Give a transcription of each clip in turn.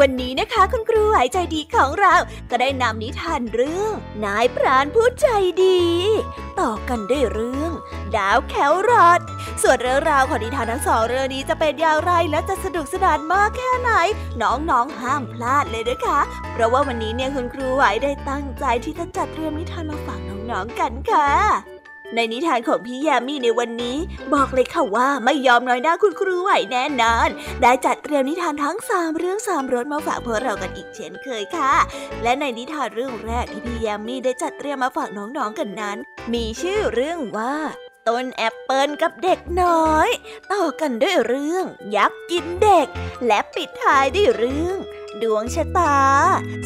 วันนี้นะคะคุณครูหายใจดีของเราก็ได้นำนิทานเรื่อง นายพรานผู้ใจดี ต่อกันด้วยเรื่อง ดาวแคลรอดส่วนเรื่องราวของนิทานทั้งสองเรื่องนี้จะเป็นอย่างไรและจะสนุกสนานมากแค่ไหน น้องๆห้ามพลาดเลยนะคะ เพราะว่าวันนี้เนี่ยคุณครูไหวได้ตั้งใจที่จะจัดเตรียมนิทานมาฝากน้องๆกันค่ะ ในนิทานของพี่ยามีในวันนี้ บอกเลยค่ะว่าไม่ยอมน้อยหน้าคุณครูไหวแน่นอน ได้จัดเตรียมนิทานทั้งสามเรื่องสามรสมาฝากพวกเรากันอีกเช่นเคยค่ะ และในนิทานเรื่องแรกที่พี่ยามีได้จัดเตรียมมาฝากน้องๆกันนั้น มีชื่อเรื่องว่า ต้นแอปเปิลกับเด็กน้อย ต่อกันด้วยเรื่อง ยักษ์กินเด็ก และปิดท้ายด้วยเรื่อง ดวงชะตา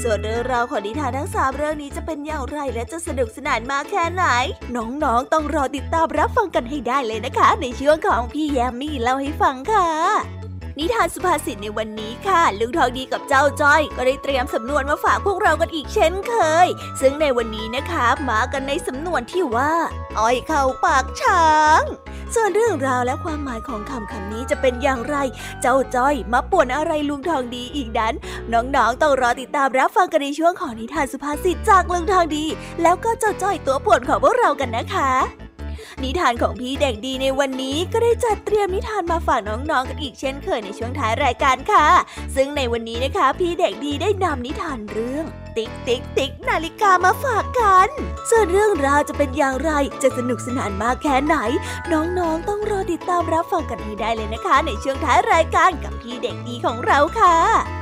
ส่วนเรื่องราวของนิทานทั้งสามเรื่องนี้จะเป็นอย่างไรและจะสนุกสนานมากแค่ไหน น้องๆต้องรอติดตามรับฟังกันให้ได้เลยนะคะ ในช่วงของพี่แยมมี่เล่าให้ฟังค่ะ นิทานสุภาษิตในวันนี้ค่ะ ลุงทองดีกับเจ้าจ้อย ก็ได้เตรียมสำนวนมาฝากพวกเรากันอีกเช่นเคย ซึ่งในวันนี้นะคะมากันในสำนวนที่ว่าอ้อยเข้าปากช้างส่วนเรื่องราวและความหมายของคำคำนี้จะเป็นอย่างไร เจ้าจ้อยมาป่วนอะไรลุงทองดีอีกนั้น น้องๆต้องรอติดตามรับฟังกันในช่วงของนิทานสุภาษิตจากลุงทองดี แล้วก็เจ้าจ้อยตัวป่วนของพวกเรากันนะคะ นิทานของพี่เด็กดีในวันนี้ก็ได้จัดเตรียมนิทานมาฝากน้องๆกันอีกเช่นเคยในช่วงท้ายรายการค่ะ ซึ่งในวันนี้นะคะ พี่เด็กดีได้นำนิทานเรื่องติ๊กติ๊กติ๊กนาฬิกามาฝากกัน ส่วนเรื่องราวจะเป็นอย่างไรจะสนุกสนานมากแค่ไหน น้องๆต้องรอติดตามรับฟังกันให้ได้เลยนะคะ ในช่วงท้ายรายการกับพี่เด็กดีของเราค่ะ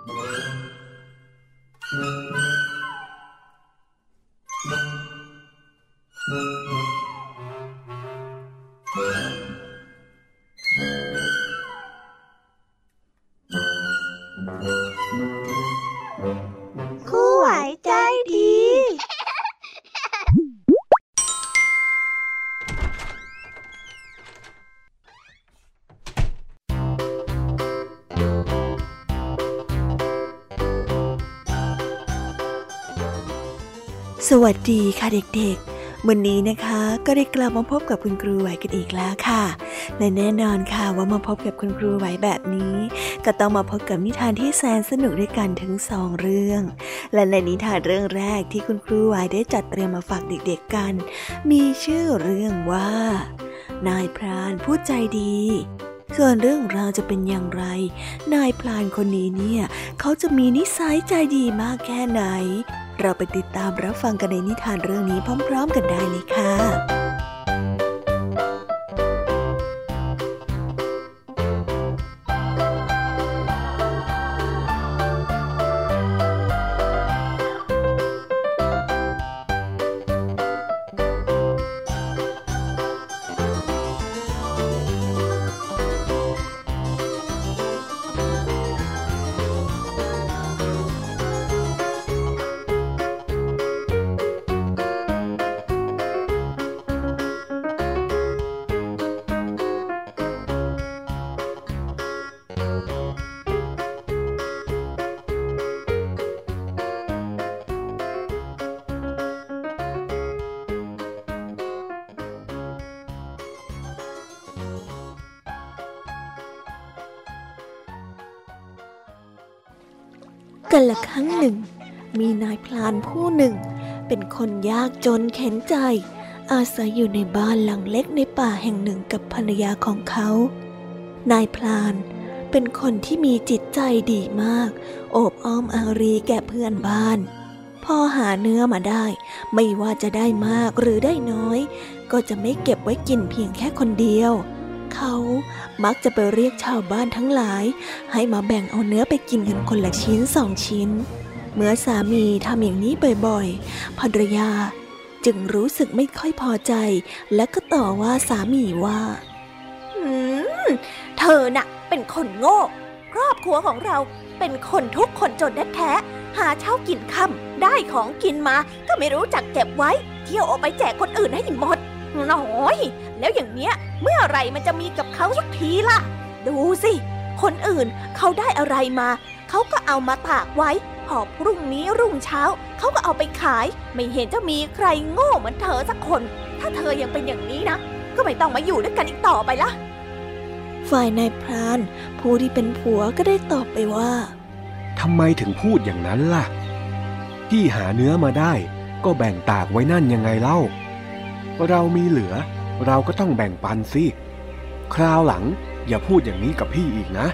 วัสดีค่ะเด็กๆ วันนี้นะคะก็ได้กลับมาพบกับคุณครูไหวกันอีกแล้วค่ะและแน่นอนค่ะว่ามาพบกับคุณครูไหวแบบนี้ ก็ต้องมาพบกับนิทานที่แสนสนุกด้วยกันถึงสองเรื่อง และในนิทานเรื่องแรกที่คุณครูไหวได้จัดเตรียมมาฝากเด็กๆกัน มีชื่อเรื่องว่า นายพรานผู้ใจดีส่วนเรื่องราวจะเป็นอย่างไร นายพลานคนนี้เนี่ย เขาจะมีนิสัยใจดีมากแค่ไหน เราไปติดตามรับฟังกันในนิทานเรื่องนี้พร้อม ๆ กันได้เลยค่ะ กันละครั้งหนึ่ง มีนายพลานผู้หนึ่ง เป็นคนยากจนเข็นใจ อาศัยอยู่ในบ้านหลังเล็กในป่าแห่งหนึ่งกับภรรยาของเขา นายพลานเป็นคนที่มีจิตใจดีมาก โอบอ้อมอารีแก่เพื่อนบ้าน พอหาเนื้อมาได้ ไม่ว่าจะได้มากหรือได้น้อย ก็จะไม่เก็บไว้กินเพียงแค่คนเดียว เขา มักจะไปเรียกชาวบ้านทั้งหลาย ให้มาแบ่งเอาเนื้อไปกินกันคนละชิ้นสองชิ้น เมื่อสามีทำอย่างนี้บ่อยๆภรรยาจึงรู้สึกไม่ค่อยพอใจ และก็ต่อว่าสามีว่า อืม เธอน่ะ เป็นคนโง่ ครอบครัวของเราเป็นคนทุกคนจนแท้หาเช้ากินค่ำได้ของกินมาก็ไม่รู้จักเก็บไว้ เที่ยวออกไปแจกคนอื่นให้หมด น้อยแล้วอย่างเนี้ยเมื่อไรมันจะมีกับเขาสักทีล่ะ ดูสิ คนอื่นเขาได้อะไรมา เขาก็เอามาตากไว้ พอพรุ่งนี้รุ่งเช้า เขาก็เอาไปขาย ไม่เห็นจะมีใครโง่เหมือนเธอสักคน ถ้าเธอยังเป็นอย่างนี้นะ ก็ไม่ต้องมาอยู่ด้วยกันอีกต่อไปละฝ่ายนายพราน ผู้ที่เป็นผัวก็ได้ตอบไปว่าทำไมถึงพูดอย่างนั้นล่ะ ที่หาเนื้อมาได้ ก็แบ่งตากไว้นั่นยังไงเล่า เรามีเหลือ เราก็ต้องแบ่งปันสิ คราวหลังอย่าพูดอย่างนี้กับพี่อีกนะ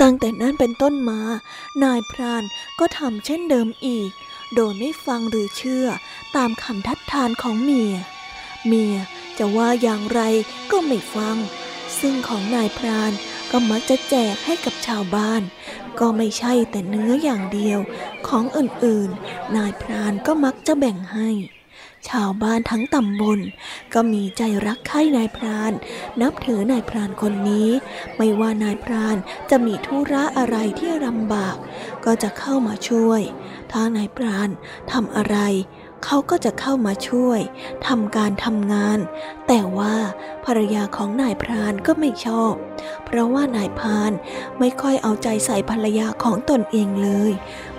ตั้งแต่นั้นเป็นต้นมา นายพรานก็ทำเช่นเดิมอีก โดยไม่ฟังหรือเชื่อตามคำทัดทานของเมีย เมียจะว่าอย่างไรก็ไม่ฟัง ซึ่งของนายพรานก็มักจะแจกให้กับชาวบ้าน ก็ไม่ใช่แต่เนื้ออย่างเดียว ของอื่นๆ นายพรานก็มักจะแบ่งให้ ชาวบ้านทั้งตำบล ก็มีใจรักใคร่นายพราน นับถือนายพรานคนนี้ ไม่ว่านายพรานจะมีธุระอะไรที่ลำบาก ก็จะเข้ามาช่วย ถ้านายพรานทำอะไร เขาก็จะเข้ามาช่วยทำการทำงาน แต่ว่าภรรยาของนายพรานก็ไม่ชอบ เพราะว่านายพรานไม่ค่อยเอาใจใส่ภรรยาของตนเองเลย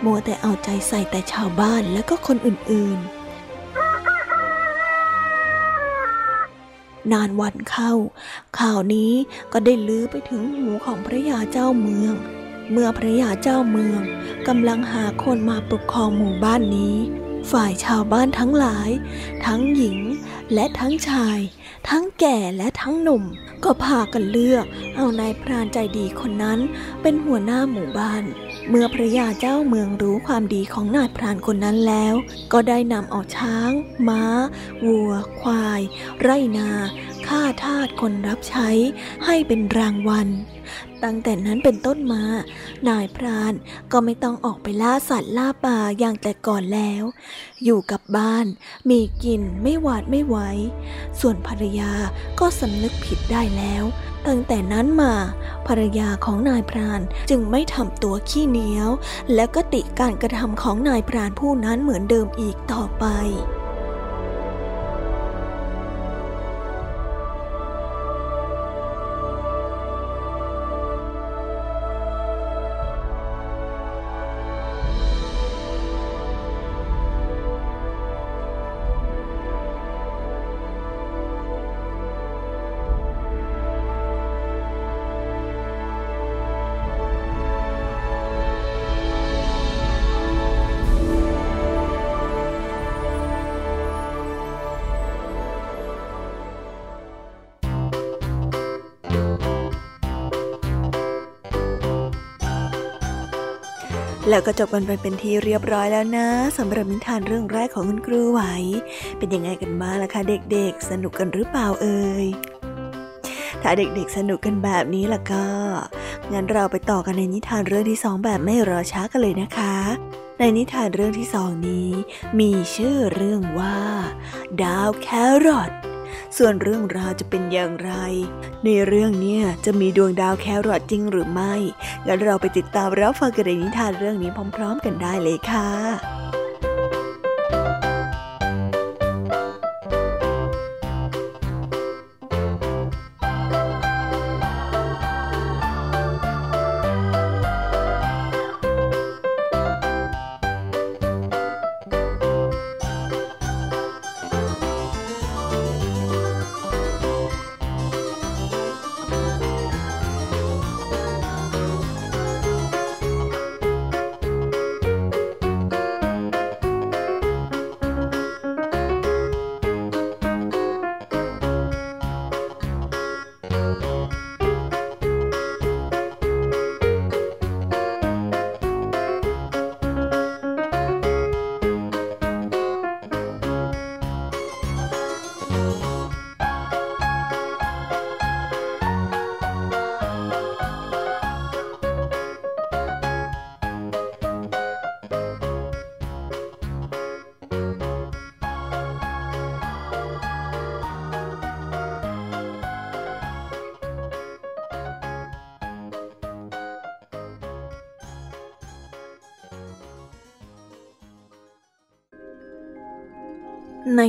มัวแต่เอาใจใส่แต่ชาวบ้านและก็คนอื่นๆนานวันเข้า ข่าวนี้ก็ได้ลือไปถึงหูของพระยาเจ้าเมือง เมื่อพระยาเจ้าเมืองกำลังหาคนมาปกครองหมู่บ้านนี้ ฝ่ายชาวบ้านทั้งหลาย ทั้งหญิงและทั้งชาย ทั้งแก่และทั้งหนุ่ม ก็พากันเลือก เอานายพรานใจดีคนนั้น เป็นหัวหน้าหมู่บ้าน เมื่อพระยาเจ้าเมืองรู้ความดีของนายพรานคนนั้นแล้ว ก็ได้นำเอาช้าง ม้า วัว ควาย ไรนาค่าทาสคนรับใช้ ให้เป็นรางวัล ตั้งแต่นั้นเป็นต้นมา นายพรานก็ไม่ต้องออกไปล่าสัตว์ล่าป่าอย่างแต่ก่อนแล้ว อยู่กับบ้าน มีกินไม่หวาดไม่ไหว ส่วนภรรยาก็สำนึกผิดได้แล้ว ตั้งแต่นั้นมา ภรรยาของนายพรานจึงไม่ทำตัวขี้เหนียว และก็ติการกระทำของนายพรานผู้นั้นเหมือนเดิมอีกต่อไป แล้วก็จบกันไปเป็นที่เรียบร้อยแล้วนะสำหรับนิทานเรื่องแรกของคุณครูไหว เป็นยังไงกันบ้างล่ะคะ เด็กๆ สนุกกันหรือเปล่าเอ่ยถ้าเด็กๆ สนุกกันแบบนี้ล่ะก็งั้นเราไปต่อกันในนิทานเรื่องที่สองแบบไม่รอช้ากันเลยนะคะ ในนิทานเรื่องที่สองนี้ มีชื่อเรื่องว่า ดาวแครอท ส่วนเรื่องราวจะเป็นอย่างไร ในเรื่องนี้จะมีดวงดาวแครอทจริงหรือไม่ งั้นเราไปติดตามรับฟังกันในนิทานเรื่องนี้พร้อม ๆ กันได้เลยค่ะ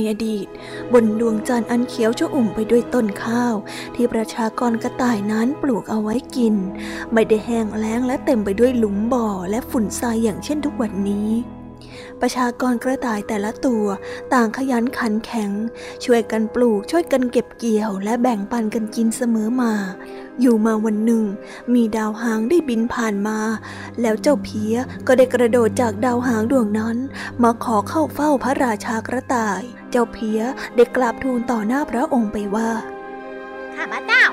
อดีต บนดวงจันทร์อันเขียวชอุ่มไปด้วยต้นข้าว ที่ประชากรกระต่ายนั้นปลูกเอาไว้กิน ไม่ได้แห้งแล้งและเต็มไปด้วยหลุมบ่อและฝุ่นทรายอย่างเช่นทุกวันนี้ ประชากรกระต่ายแต่ละตัวต่างขยันขันแข็ง ช่วยกันปลูกช่วยกันเก็บเกี่ยว และแบ่งปันกันกินเสมอมา อยู่มาวันหนึ่ง มีดาวหางได้บินผ่านมา แล้วเจ้าเพียก็ได้กระโดดจากดาวหางดวงนั้น มาขอเข้าเฝ้าพระราชากระต่าย เจ้าเพียได้กราบทูลต่อหน้าพระองค์ไปว่าข้าพเจ้า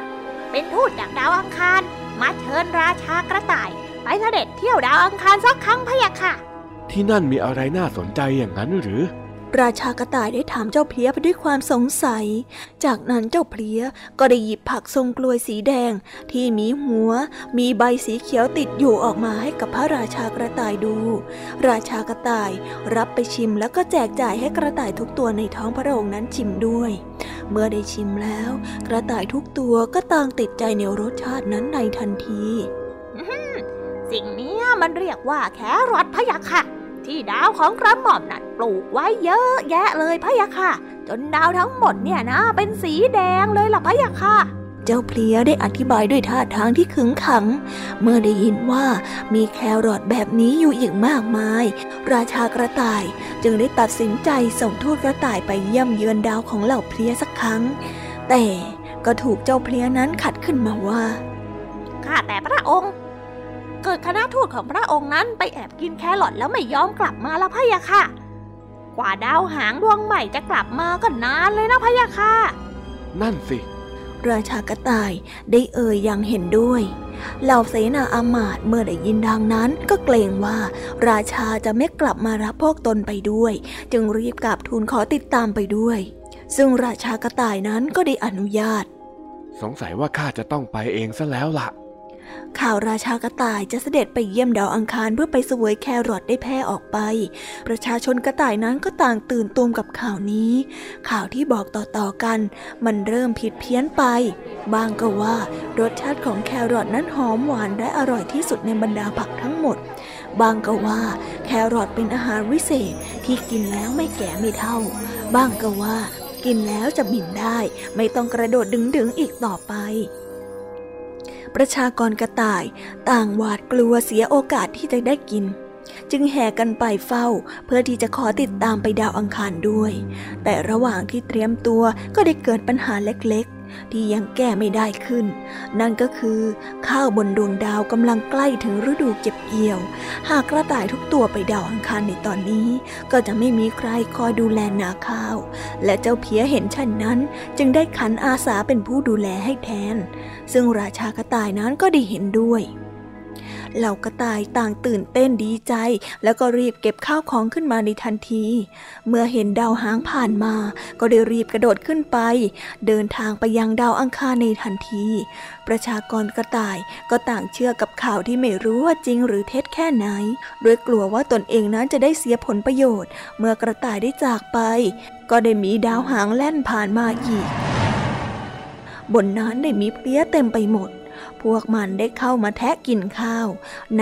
เป็นทูตจากดาวอังคาร มาเชิญราชากระต่าย ไปเสด็จเที่ยวดาวอังคารสักครั้งพะยะค่ะ ที่นั่นมีอะไรน่าสนใจอย่างนั้นหรือ ราชากระต่ายได้ถามเจ้าเพลียไปด้วยความสงสัย จากนั้นเจ้าเพลียก็ได้หยิบผักทรงกลวยสีแดง ที่มีหัว มีใบสีเขียวติดอยู่ออกมาให้กับพระราชากระต่ายดู ราชากระต่ายรับไปชิมแล้วก็แจกจ่ายให้กระต่ายทุกตัวในท้องพระองค์นั้นชิมด้วย เมื่อได้ชิมแล้ว กระต่ายทุกตัวก็ต่างติดใจในรสชาตินั้นในทันทีสิ่งนี้มันเรียกว่าแครอทพะยะค่ะ ที่ดาวของกระหม่อมนั้นปลูกไว้เยอะแยะเลยพะยะค่ะ จนดาวทั้งหมดเนี่ยนะเป็นสีแดงเลยล่ะพะยะค่ะเจ้าเพลียได้อธิบายด้วยท่าทางที่ขึงขัง เมื่อได้ยินว่ามีแครอทแบบนี้อยู่อีกมากมาย ราชากระต่ายจึงได้ตัดสินใจส่งทูตกระต่ายไปเยี่ยมเยือนดาวของเหล่าเพลี้ยสักครั้ง แต่ก็ถูกเจ้าเพลี้ยนั้นขัดขึ้นมาว่า ข้าแต่พระองค์ เกิดคณะทูตของพระองค์นั้นไปแอบกินแครอทแล้วไม่ยอมกลับมาละพะยะค่ะ กว่าดาวหางดวงใหม่จะกลับมาก็นานเลยนะพะยะค่ะ นั่นสิ ราชากระต่ายได้เอ่ยอย่างเห็นด้วย เหล่าเสนาอามาตย์เมื่อได้ยินดังนั้นก็เกรงว่า ราชาจะไม่กลับมารับพวกตนไปด้วย จึงรีบกลับทูลขอติดตามไปด้วย ซึ่งราชากระต่ายนั้นก็ได้อนุญาต สงสัยว่าข้าจะต้องไปเองซะแล้วละ่ะ ข่าวราชากระต่ายจะเสด็จไปเยี่ยมดาวอังคารเพื่อไปสวยแครอทได้แพร่ออกไป ประชาชนกระต่ายนั้นก็ต่างตื่นตูมกับข่าวนี้ ข่าวที่บอกต่อๆกัน มันเริ่มผิดเพี้ยนไป บางก็ว่ารสชาติของแครอทนั้นหอมหวานและอร่อยที่สุดในบรรดาผักทั้งหมด บางก็ว่าแครอทเป็นอาหารวิเศษที่กินแล้วไม่แก่ไม่เท่า บางก็ว่ากินแล้วจะบินได้ ไม่ต้องกระโดดดึงๆอีกต่อไป ประชากรกระต่าย ต่างหวาดกลัวเสียโอกาสที่จะได้กิน จึงแห่กันไปเฝ้า เพื่อที่จะขอติดตามไปดาวอังคารด้วย แต่ระหว่างที่เตรียมตัวก็ได้เกิดปัญหาเล็กๆ ที่ยังแก้ไม่ได้ขึ้น นั่นก็คือข้าวบนดวงดาวกำลังใกล้ถึงฤดูเก็บเกี่ยว หากกระต่ายทุกตัวไปดาวอังคารในตอนนี้ ก็จะไม่มีใครคอยดูแลนาข้าว และเจ้าเพียเห็นเช่นนั้น จึงได้ขันอาสาเป็นผู้ดูแลให้แทน ซึ่งราชากระต่ายนั้นก็ได้เห็นด้วย เหล่ากระต่ายต่างตื่นเต้นดีใจ แล้วก็รีบเก็บข้าวของขึ้นมาในทันที เมื่อเห็นดาวหางผ่านมา ก็ได้รีบกระโดดขึ้นไป เดินทางไปยังดาวอังคารในทันที ประชากรกระต่ายก็ต่างเชื่อกับข่าวที่ไม่รู้ว่าจริงหรือเท็จแค่ไหน โดยกลัวว่าตนเองนั้นจะได้เสียผลประโยชน์ เมื่อกระต่ายได้จากไป ก็ได้มีดาวหางแล่นผ่านมาอีก บนนั้นได้มีเปลี้ยเต็มไปหมด พวกมันได้เข้ามาแทะกินข้าว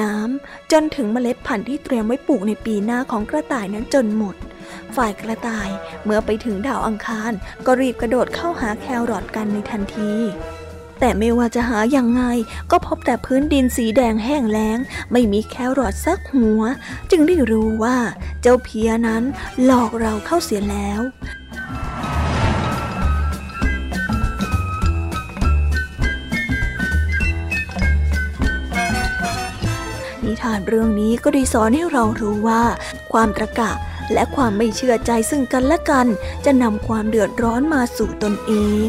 น้ำจนถึงเมล็ดพันธุ์ที่เตรียมไว้ปลูกในปีหน้าของกระต่ายนั้นจนหมด ฝ่ายกระต่ายเมื่อไปถึงดาวอังคาร ก็รีบกระโดดเข้าหาแครอทกันในทันทีแต่ไม่ว่าจะหาอย่างไง ก็พบแต่พื้นดินสีแดงแห้งแล้ง ไม่มีแครอทสักหัว จึงได้รู้ว่า เจ้าเพียนั้นหลอกเราเข้าเสียแล้ว นิทานเรื่องนี้ก็ได้สอนให้เรารู้ว่า ความตรกะและความไม่เชื่อใจซึ่งกันและกัน จะนำความเดือดร้อนมาสู่ตนเอง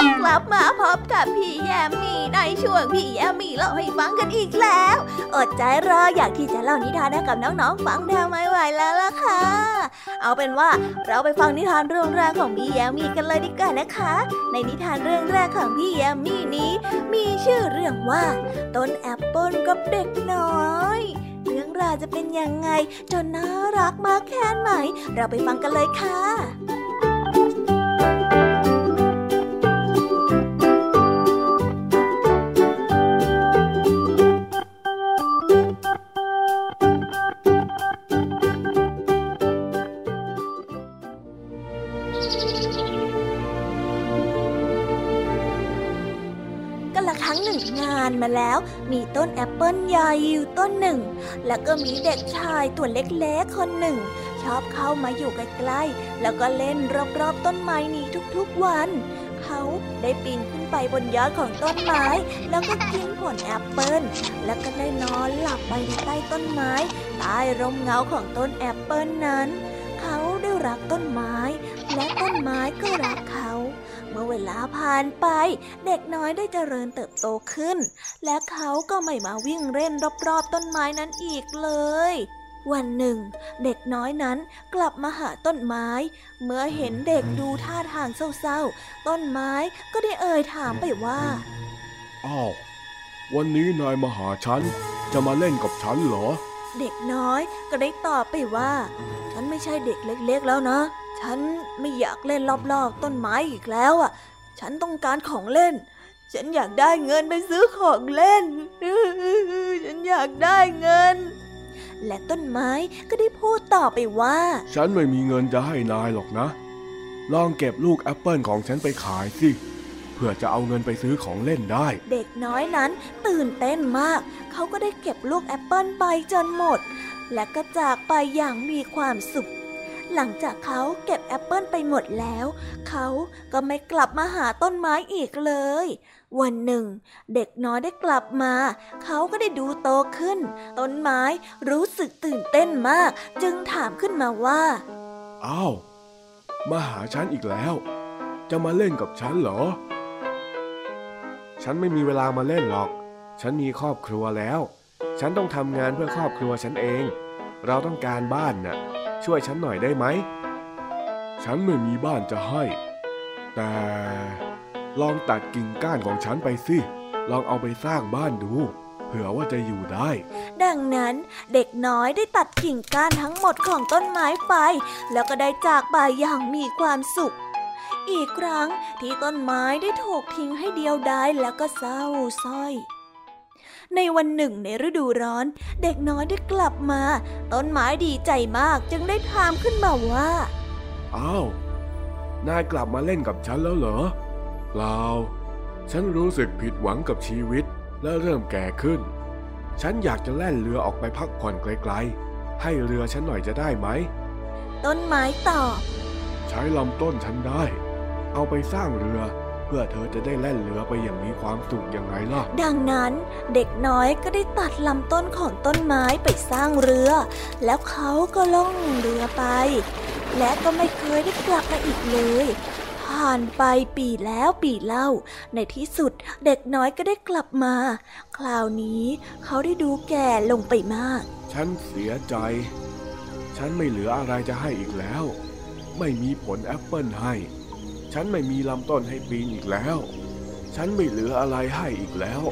อบกลับมาพบกับพี่แยมมี่ในช่วงพี่แยมมี่เล่าให้ฟังกันอีกแล้ว อดใจรออยากที่จะเล่านิทานให้กับน้องๆฟังแทบไม่ไหวแล้วล่ะค่ะ เอาเป็นว่าเราไปฟังนิทานเรื่องแรกของพี่แยมมี่กันเลยดีกว่านะคะ ในนิทานเรื่องแรกของพี่แยมมี่นี้ มีชื่อเรื่องว่าต้นแอปเปิลกับเด็กน้อยเรื่องราวจะเป็นยังไงจนน่ารักมากแค่ไหน เราไปฟังกันเลยค่ะ ต้นแอปเปิลใหญ่อยู่ต้นหนึ่ง แล้วก็มีเด็กชายตัวเล็กๆคนหนึ่ง ชอบเข้ามาอยู่ใกล้ๆ แล้วก็เล่นรอบๆต้นไม้นี้ทุกๆวัน เขาได้ปีนขึ้นไปบนยอดของต้นไม้ แล้วก็กินผลแอปเปิลแล้วก็ได้นอนหลับไปในใต้ต้นไม้ ใต้ร่มเงาของต้นแอปเปิลนั้น เขาได้รักต้นไม้ และต้นไม้ก็รักเขา เมื่อเวลาผ่านไป เด็กน้อยได้เจริญเติบโตขึ้น และเขาก็ไม่มาวิ่งเล่นรอบๆต้นไม้นั้นอีกเลย วันหนึ่ง เด็กน้อยนั้นกลับมาหาต้นไม้ เมื่อเห็นเด็กดูท่าทางเศร้าๆ ต้นไม้ก็ได้เอ่ยถามไปว่าอ้าววันนี้นายมาหาฉัน จะมาเล่นกับฉันเหรอ เด็กน้อยก็ได้ตอบไปว่า ฉันไม่ใช่เด็กเล็ก ๆ แล้วนะ ฉันไม่อยากเล่นรอบๆ ต้นไม้อีกแล้วอะ ฉันต้องการของเล่น ฉันอยากได้เงินไปซื้อของเล่น ฉันอยากได้เงิน และต้นไม้ก็ได้พูดต่อไปว่า ฉันไม่มีเงินจะให้นายหรอกนะ ลองเก็บลูกแอปเปิลของฉันไปขายสิเพื่อจะเอาเงินไปซื้อของเล่นได้ เด็กน้อยนั้นตื่นเต้นมาก เขาก็ได้เก็บลูกแอปเปิลไปจนหมด และก็จากไปอย่างมีความสุข หลังจากเขาเก็บแอปเปิลไปหมดแล้ว เขาก็ไม่กลับมาหาต้นไม้อีกเลย วันหนึ่ง เด็กน้อยได้กลับมา เขาก็ได้ดูโตขึ้น ต้นไม้รู้สึกตื่นเต้นมาก จึงถามขึ้นมาว่าอ้าวมาหาฉันอีกแล้ว จะมาเล่นกับฉันเหรอ ฉันไม่มีเวลามาเล่นหรอก ฉันมีครอบครัวแล้ว ฉันต้องทำงานเพื่อครอบครัวฉันเอง เราต้องการบ้านน่ะ ช่วยฉันหน่อยได้ไหม ฉันไม่มีบ้านจะให้ แต่ลองตัดกิ่งก้านของฉันไปสิ ลองเอาไปสร้างบ้านดู เผื่อว่าจะอยู่ได้ ดังนั้นเด็กน้อยได้ตัดกิ่งก้านทั้งหมดของต้นไม้ไป แล้วก็ได้จากไปอย่างมีความสุข อีกครั้งที่ต้นไม้ได้ถูกทิ้งให้เดียวดายแล้วก็เศร้าส้อย ในวันหนึ่งในฤดูร้อน เด็กน้อยได้กลับมา ต้นไม้ดีใจมากจึงได้ถามขึ้นมาว่า อ้าว นายกลับมาเล่นกับฉันแล้วเหรอเปล่า ฉันรู้สึกผิดหวังกับชีวิตและเริ่มแก่ขึ้น ฉันอยากจะแล่นเรือออกไปพักผ่อนไกลๆ ให้เรือฉันหน่อยจะได้ไหม ต้นไม้ตอบ ใช้ลำต้นฉันได้ เอาไปสร้างเรือเพื่อเธอจะได้แล่นเรือไปอย่างมีความสุขยังไงล่ะ ดังนั้นเด็กน้อยก็ได้ตัดลำต้นของต้นไม้ไปสร้างเรือ แล้วเขาก็ล่องเรือไป และก็ไม่เคยได้กลับมาอีกเลย ผ่านไปปีแล้วปีเล่า ในที่สุดเด็กน้อยก็ได้กลับมา คราวนี้เขาได้ดูแก่ลงไปมาก ฉันเสียใจ ฉันไม่เหลืออะไรจะให้อีกแล้ว ไม่มีผลแอปเปิลให้ ฉันไม่มีลำต้นให้ปีนอีกแล้ว ฉันไม่เหลืออะไรให้อีกแล้ว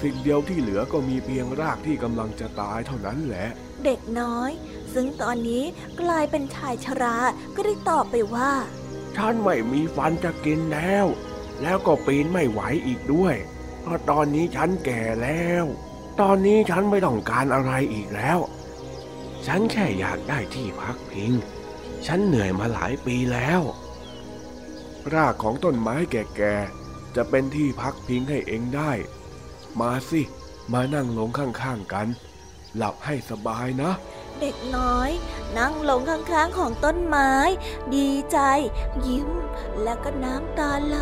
สิ่งเดียวที่เหลือก็มีเพียงรากที่กำลังจะตายเท่านั้นแหละ เด็กน้อย ซึ่งตอนนี้กลายเป็นชายชราก็ได้ตอบไปว่า ฉันไม่มีฟันจะกินแล้ว แล้วก็ปีนไม่ไหวอีกด้วย เพราะตอนนี้ฉันแก่แล้ว ตอนนี้ฉันไม่ต้องการอะไรอีกแล้ว ฉันแค่อยากได้ที่พักพิง ฉันเหนื่อยมาหลายปีแล้ว รากของต้นไม้แก่ๆ จะเป็นที่พักพิงให้เองได้ มาสิ มานั่งลงข้างๆกัน หลับให้สบายนะ เด็กน้อย นั่งลงข้างๆของต้นไม้ ดีใจ ยิ้มแล้วก็น้ำตาไหล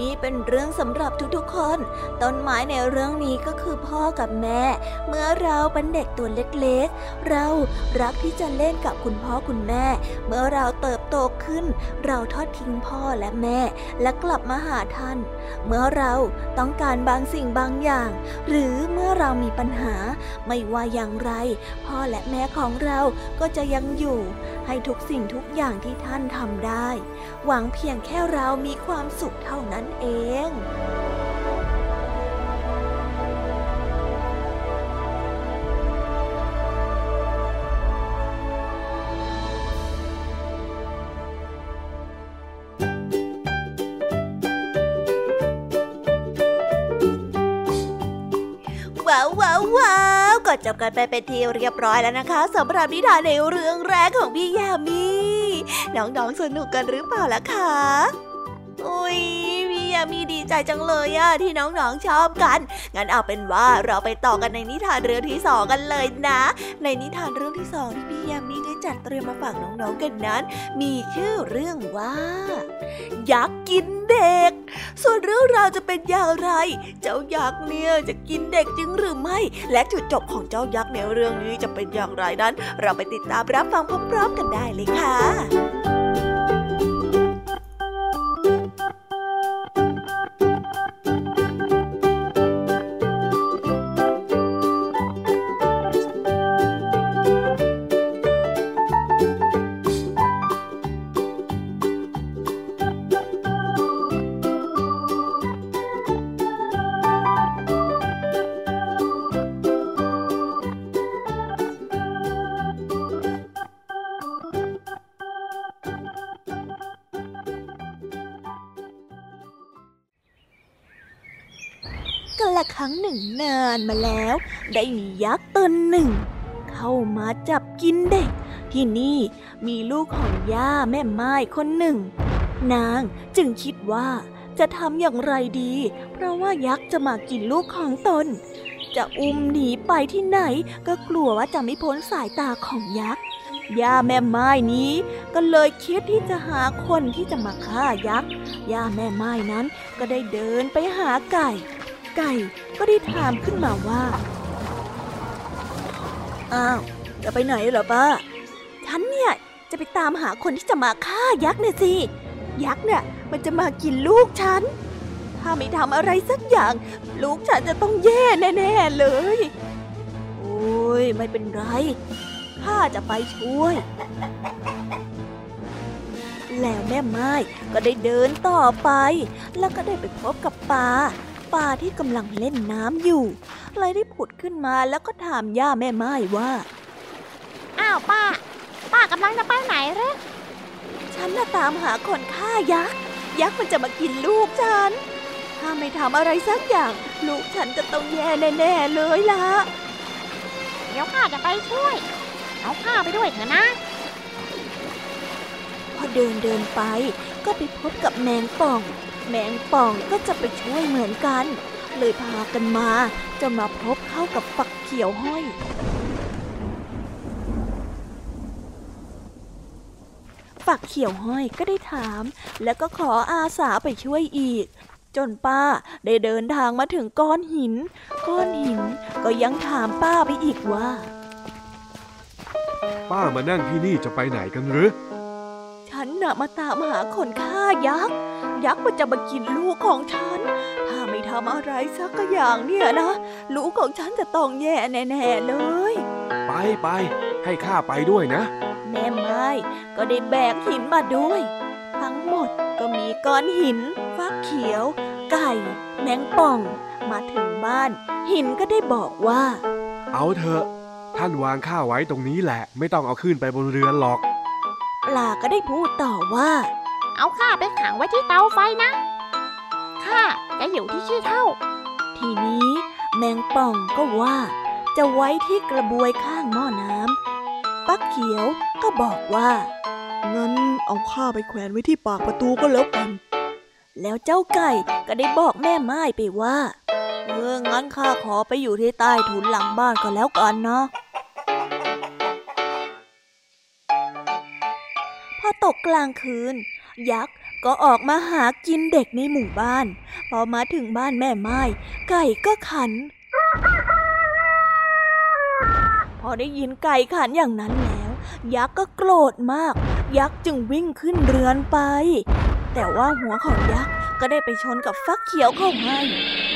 นี่เป็นเรื่องสำหรับทุกๆคน ต้นไม้ในเรื่องนี้ก็คือพ่อกับแม่ เมื่อเราเป็นเด็กตัวเล็กๆ เรารักที่จะเล่นกับคุณพ่อคุณแม่ เมื่อเราเติบโตขึ้น เราทอดทิ้งพ่อและแม่ และกลับมาหาท่าน เมื่อเราต้องการบางสิ่งบางอย่าง หรือเมื่อเรามีปัญหา ไม่ว่าอย่างไร พ่อและแม่ของเราก็จะยังอยู่ ให้ทุกสิ่งทุกอย่างที่ท่านทำได้ หวังเพียงแค่เรามีความสุขเท่านั้นเองว้าวว้าวว้าวก็จบกันไปเป็นที่เรียบร้อยแล้วนะคะสำหรับนิทานในเรื่องแรกของพี่ยามีน้องๆสนุกกันหรือเปล่าล่ะคะอุ้ย ยามีดีใจจังเลยอะที่น้องๆชอบกัน งั้นเอาเป็นว่าเราไปต่อกันในนิทานเรื่องที่สองกันเลยนะ ในนิทานเรื่องที่สองที่พี่ยามีได้จัดเตรียมมาฝากน้องๆกันนั้น มีชื่อเรื่องว่ายักษ์กินเด็ก ส่วนเรื่องราวจะเป็นอย่างไร เจ้ายักษ์เนี่ยจะกินเด็กจริงหรือไม่ และจุดจบของเจ้ายักษ์ในเรื่องนี้จะเป็นอย่างไรนั้น เราไปติดตามรับฟังพร้อมๆกันได้เลยค่ะ ครั้งหนึ่งนานมาแล้ว ได้มียักษ์ตนหนึ่ง เข้ามาจับกินเด็ก ที่นี่มีลูกของย่าแม่ไม้คนหนึ่ง นางจึงคิดว่าจะทำอย่างไรดี เพราะว่ายักษ์จะมากินลูกของตน จะอุ้มหนีไปที่ไหนก็กลัวว่าจะไม่พ้นสายตาของยักษ์ย่าแม่ไม้นี้ ก็เลยคิดที่จะหาคนที่จะมาฆ่ายักษ์ย่าแม่ไม้นั้นก็ได้เดินไปหาไก่ ไก่ก็ได้ถามขึ้นมาว่า อ้าว จะไปไหนเหรอป้า ฉันเนี่ยจะไปตามหาคนที่จะมาฆ่ายักษ์เนี่ยสิ ยักษ์เนี่ยมันจะมากินลูกฉัน ถ้าไม่ทำอะไรสักอย่าง ลูกฉันจะต้องแย่แน่ๆเลย โอ้ยไม่เป็นไร ข้าจะไปช่วย แล้วแม่ไม้ก็ได้เดินต่อไป แล้วก็ได้ไปพบกับปลา ปลาที่กำลังเล่นน้ำอยู่ เลยได้ผุดขึ้นมาแล้วก็ถามย่าแม่ไม้ว่า อ้าวป้า ป้ากำลังจะไปไหนเหรอฉันน่ะตามหาคนฆ่ายักษ์ ยักษ์มันจะมากินลูกฉันถ้าถ้าไม่ทำอะไรสักอย่าง ลูกฉันจะต้องแย่แน่ๆเลยล่ะ เดี๋ยวข้าจะไปช่วย เอาข้าไปด้วยเถอะนะ พอเดินเดินไปก็ไปพบกับแมงป่อง แมงป่องก็จะไปช่วยเหมือนกัน เลยพากันมาจะมาพบเข้ากับฝักเขียวห้อยฝักเขียวห้อยก็ได้ถาม แล้วก็ขออาสาไปช่วยอีก จนป้าได้เดินทางมาถึงก้อนหิน ก้อนหินก็ยังถามป้าไปอีกว่า ป้ามานั่งที่นี่จะไปไหนกันหรือ ฉันน่ะมาตามหาคนฆ่ายักษ์ ยักษ์มันจะมากินลูกของฉัน ถ้าไม่ทำอะไรสักอย่างเนี่ยนะ ลูกของฉันจะต้องแย่แน่ๆเลย ไปไปให้ข้าไปด้วยนะ แม่ไม้ก็ได้แบกหินมาด้วย ทั้งหมดก็มีก้อนหิน ฟักเขียว ไก่ แมงป่อง มาถึงบ้าน หินก็ได้บอกว่า เอาเถอะ ท่านวางข้าไว้ตรงนี้แหละ ไม่ต้องเอาขึ้นไปบนเรือนหรอก ปลาก็ได้พูดต่อว่า เอาข้าไปขังไว้ที่เตาไฟนะ ข้าจะอยู่ที่ขี้เท่า ทีนี้แมงป่องก็ว่า จะไว้ที่กระบวยข้างหม้อน้ำปักเขียวก็บอกว่า งั้นเอาข้าไปแขวนไว้ที่ปากประตูก็แล้วกัน แล้วเจ้าไก่ก็ได้บอกแม่ไม้ไปว่าเอองั้นข้าขอไปอยู่ที่ใต้ถุนหลังบ้านก็แล้วกันเนาะพอตกกลางคืน ยักษ์ก็ออกมาหากินเด็กในหมู่บ้าน พอมาถึงบ้านแม่ไม้ไก่ก็ขัน พอได้ยินไก่ขันอย่างนั้นแล้ว ยักษ์ก็โกรธมาก ยักษ์จึงวิ่งขึ้นเรือนไป แต่ว่าหัวของยักษ์ก็ได้ไปชนกับฟักเขียวเข้าให้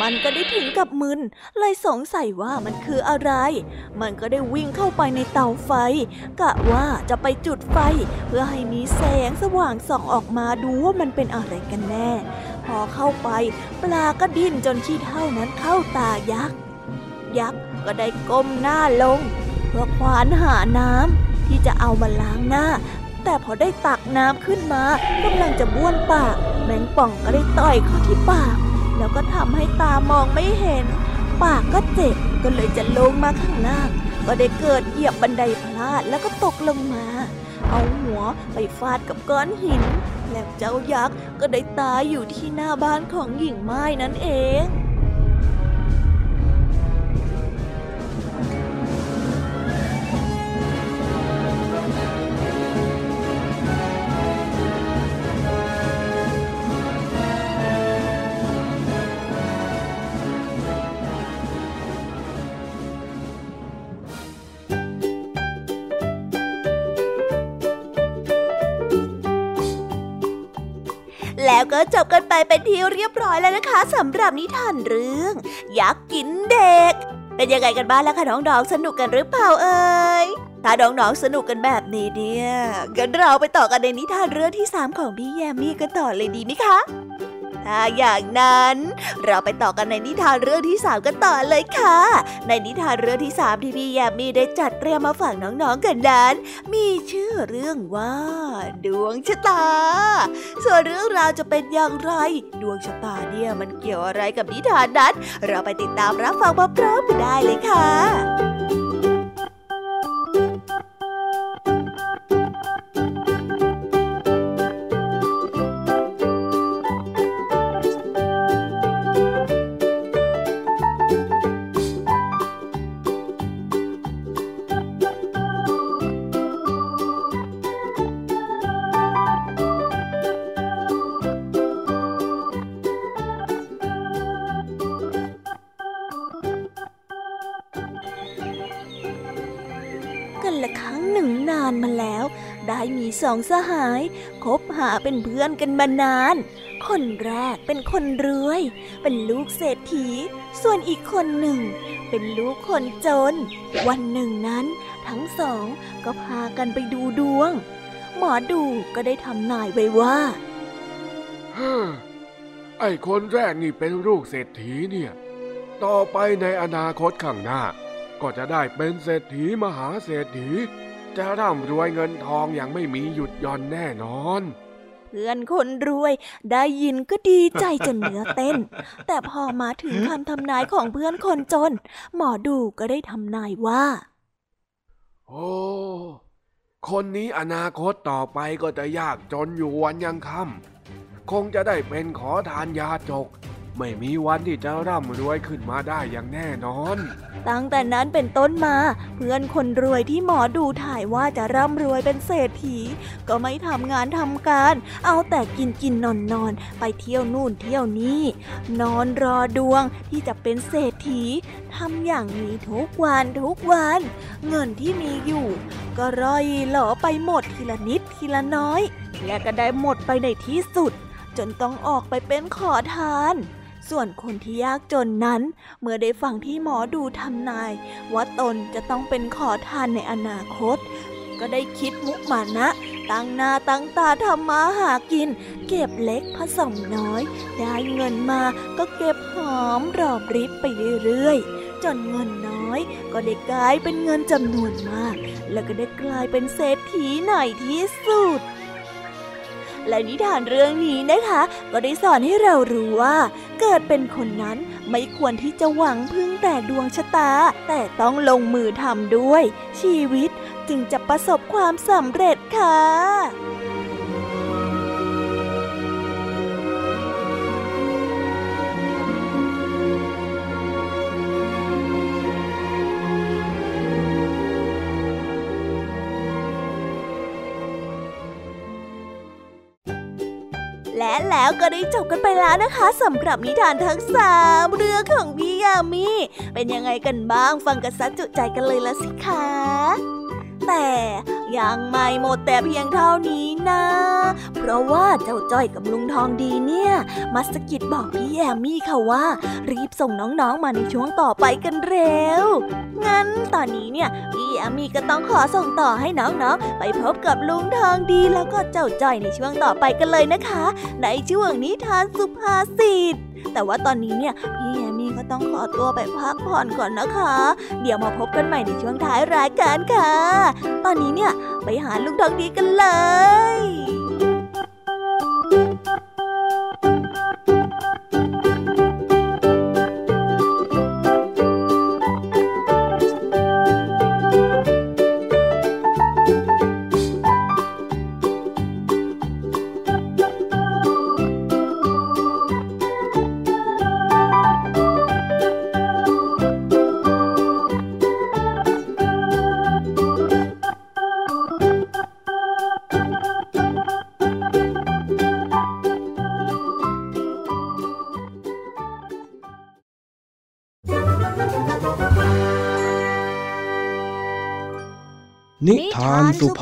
มันก็ได้ถึงกับมึน เลยสงสัยว่ามันคืออะไร มันก็ได้วิ่งเข้าไปในเตาไฟ กะว่าจะไปจุดไฟ เพื่อให้มีแสงสว่างส่องออกมาดูว่ามันเป็นอะไรกันแน่ พอเข้าไป ปลาก็ดิ้นจนขี้เท่านั้นเข้าตายักษ์ ยักษ์ก็ได้ก้มหน้าลง เพื่อควานหาน้ำที่จะเอามาล้างหน้า แต่พอได้ตักน้ำขึ้นมากำลังจะบ้วนปาก แมงป่องก็ได้ต่อยเข้าที่ปาก แล้วก็ทำให้ตามองไม่เห็น ปากก็เจ็บก็เลยจะลงมาข้างล่าง ก็ได้เกิดเหยียบบันไดพลาดแล้วก็ตกลงมา เอาหัวไปฟาดกับก้อนหิน แล้วเจ้ายักษ์ก็ได้ตายอยู่ที่หน้าบ้านของหญิงไม้นั่นเอง ก็จบกันไปเป็นที่เรียบร้อยแล้วนะคะสำหรับนิทานเรื่องยักษ์กินเด็ก เป็นยังไงกันบ้างล่ะคะน้องๆสนุกกันหรือเปล่าเอ่ยถ้าน้องๆสนุกกันแบบนี้เนี่ยกันเราไปต่อกันในนิทานเรื่องที่ 3 ของพี่แยมมี่กันต่อเลยดีไหมคะ ถ้าอย่างนั้น เราไปต่อกันในนิทานเรื่องที่3กันต่อเลยค่ะ ในนิทานเรื่องที่3ที่พี่แยมมี่ได้จัดเตรียมมาฝากน้องๆกันนั้น มีชื่อเรื่องว่า ดวงชะตา ส่วนเรื่องราวจะเป็นอย่างไร ดวงชะตาเนี่ยมันเกี่ยวอะไรกับนิทานนั้น เราไปติดตามรับฟังพร้อมๆกันได้เลยค่ะ สองสหายคบหาเป็นเพื่อนกันมานาน คนแรกเป็นคนรวย เป็นลูกเศรษฐี ส่วนอีกคนหนึ่ง เป็นลูกคนจน วันหนึ่งนั้น ทั้งสองก็พากันไปดูดวง หมอดูก็ได้ทำนายไว้ว่าฮ่าไอ้คนแรกนี่เป็นลูกเศรษฐีเนี่ย ต่อไปในอนาคตข้างหน้า ก็จะได้เป็นเศรษฐีมหาเศรษฐี จะร่ำรวยเงินทองอย่างไม่มีหยุดหย่อนแน่นอน เพื่อนคนรวยได้ยินก็ดีใจจนเนื้อเต้น แต่พอมาถึงคำทำนายของเพื่อนคนจน หมอดูก็ได้ทำนายว่า โอ้คนนี้อนาคตต่อไปก็จะยากจนอยู่วันยังค่ำคงจะได้เป็นขอทานยาจก ไม่มีวันที่จะร่ำรวยขึ้นมาได้อย่างแน่นอน ตั้งแต่นั้นเป็นต้นมา เพื่อนคนรวยที่หมอดูถ่ายว่าจะร่ำรวยเป็นเศรษฐี ก็ไม่ทำงานทำการ เอาแต่กินกินนอนนอนไปเที่ยวนู่นเที่ยวนี่ นอนรอดวงที่จะเป็นเศรษฐีทำอย่างนี้ทุกวันทุกวัน เงินที่มีอยู่ ก็ร่อยหล่อไปหมดทีละนิดทีละน้อย และก็ได้หมดไปในที่สุด จนต้องออกไปเป็นขอทาน ส่วนคนที่ยากจนนั้น เมื่อได้ฟังที่หมอดูทำนาย ว่าตนจะต้องเป็นขอทานในอนาคต ก็ได้คิดมุมานะ ตั้งหน้าตั้งตาทำมาหากิน เก็บเล็กผสมน้อย ได้เงินมาก็เก็บหอมรอบริบไปเรื่อยๆจนเงินน้อย ก็ได้กลายเป็นเงินจำนวนมาก แล้วก็ได้กลายเป็นเศรษฐีในที่สุด และนิทานเรื่องนี้นะคะ ก็ได้สอนให้เรารู้ว่า เกิดเป็นคนนั้นไม่ควรที่จะหวังพึ่งแต่ดวงชะตา แต่ต้องลงมือทำด้วย ชีวิตจึงจะประสบความสำเร็จค่ะ แล้วก็ได้จบกันไปแล้วนะคะสำหรับนิทานทั้งสามเรื่องของพี่ยามีเป็นยังไงกันบ้างฟังกันซะจุใจกันเลยละสิคะ แต่ยังไม่หมดแต่เพียงเท่านี้นะ เพราะว่าเจ้าจ้อยกับลุงทองดีเนี่ยมาสกิดบอกพี่แยมมี่ค่ะว่า รีบส่งน้องๆมาในช่วงต่อไปกันเร็ว งั้นตอนนี้เนี่ยพี่แยมมี่ก็ต้องขอส่งต่อให้น้องๆ ไปพบกับลุงทองดีแล้วก็เจ้าจ้อยในช่วงต่อไปกันเลยนะคะ ในช่วงนิทานสุภาษิต แต่ว่าตอนนี้เนี่ยพี่แอมมี่ก็ต้องขอตัวไปพักผ่อนก่อนนะคะ เดี๋ยวมาพบกันใหม่ในช่วงท้ายรายการค่ะ ตอนนี้เนี่ยไปหาลุงทองดีกันเลย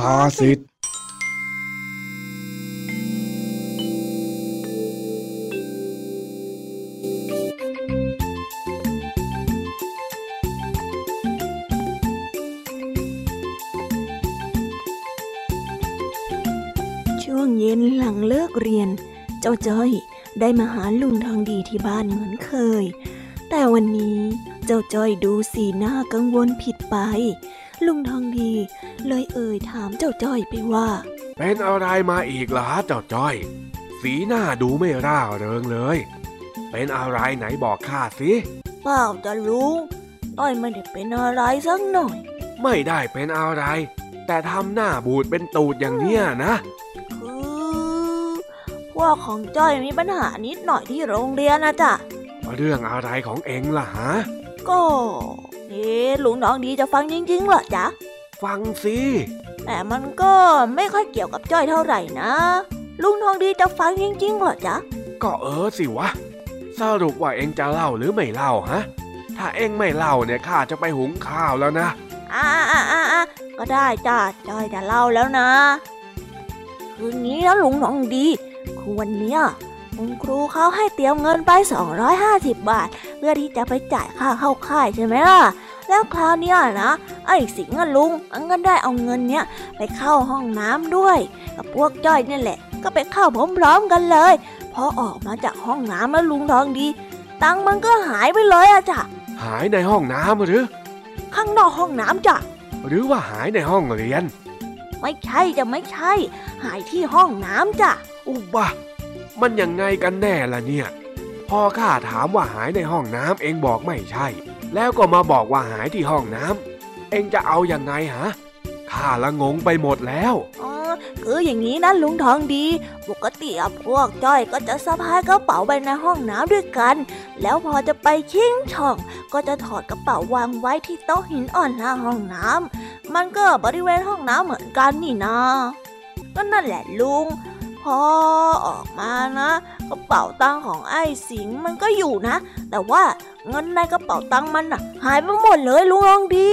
สุภาษิตช่วงเย็นหลังเลิกเรียน เจ้าจ้อยได้มาหาลุงทองดีที่บ้านเหมือนเคย แต่วันนี้เจ้าจ้อยดูสีหน้ากังวลผิดไป ลุงทองดี เลยเอ่ยถามเจ้าจ้อยไปว่า เป็นอะไรมาอีกล่ะเจ้าจ้อย สีหน้าดูไม่ร่าเริงเลย เป็นอะไรไหนบอกข้าสิเปล่าจ้ะลุงต้อยไม่ได้เป็นอะไรสักหน่อย ไม่ได้เป็นอะไร แต่ทำหน้าบูดเป็นตูดอย่างเนี้ยนะคือพวกของจ้อยมีปัญหานิดหน่อยที่โรงเรียนนะจ๊ะเรื่องอะไรของเองล่ะฮะก็เอ๊ะลุงน้องดีจะฟังจริงๆเหรอจ๊ะ ฟังสิ แต่มันก็ไม่ค่อยเกี่ยวกับจ้อยเท่าไหร่นะ ลุงทองดีจะฟังจริงๆเหรอจ๊ะ ก็เออสิวะ สรุปว่าเองจะเล่าหรือไม่เล่าฮะ ถ้าเองไม่เล่าเนี่ยข้าจะไปหุงข้าวแล้วนะ อ่าอ่าอ่าอ่าก็ได้จ้าจ้อยจะเล่าแล้วนะ คืนนี้นะลุงทองดีคือวันเนี้ยคุณครูเขาให้เตรียมเงินไป 250 บาท เพื่อที่จะไปจ่ายค่าเข้าค่ายใช่ไหมล่ะ แล้วคราวเนี้ยนะ ไอ้สิงห์อะลุงมันก็ได้เอาเงินเนี้ยไปเข้าห้องน้ำด้วยกับพวกจ้อยเนี่ยแหละ ก็ไปเข้าพร้อมๆกันเลย พอออกมาจากห้องน้ำแล้วลุงทองดี ตังค์มันก็หายไปเลยอะจ้ะหายในห้องน้ำหรือ ข้างนอกห้องน้ำจ้ะหรือว่าหายในห้องเรียน ไม่ใช่จะไม่ใช่ หายที่ห้องน้ำจ้ะอุบะมันยังไงกันแน่ล่ะเนี่ย พอข้าถามว่าหายในห้องน้ำเองบอกไม่ใช่ แล้วก็มาบอกว่าหายที่ห้องน้ำเองจะเอาอยัางไงฮะข้าละงงไปหมดแล้วอ๋อคืออย่างนี้นะลุงทองดี ปกติอะพวกจ้อยก็จะสะพายกระเป๋าไปในห้องน้ำด้วยกัน แล้วพอจะไปชิงช่อง ก็จะถอดกระเป๋าวางไว้ที่โต๊ะหินอ่อนหน้าห้องน้ำมันก็บริเวณห้องน้ำเหมือนกันนี่นะก็นั่นแหละลุง อออกมานะกระเป๋าตังค์ของไอ้สิงห์มันก็อยู่นะ แต่ว่าเงินในกระเป๋าตังค์มันอะหายไปหมดเลยลุงทองดี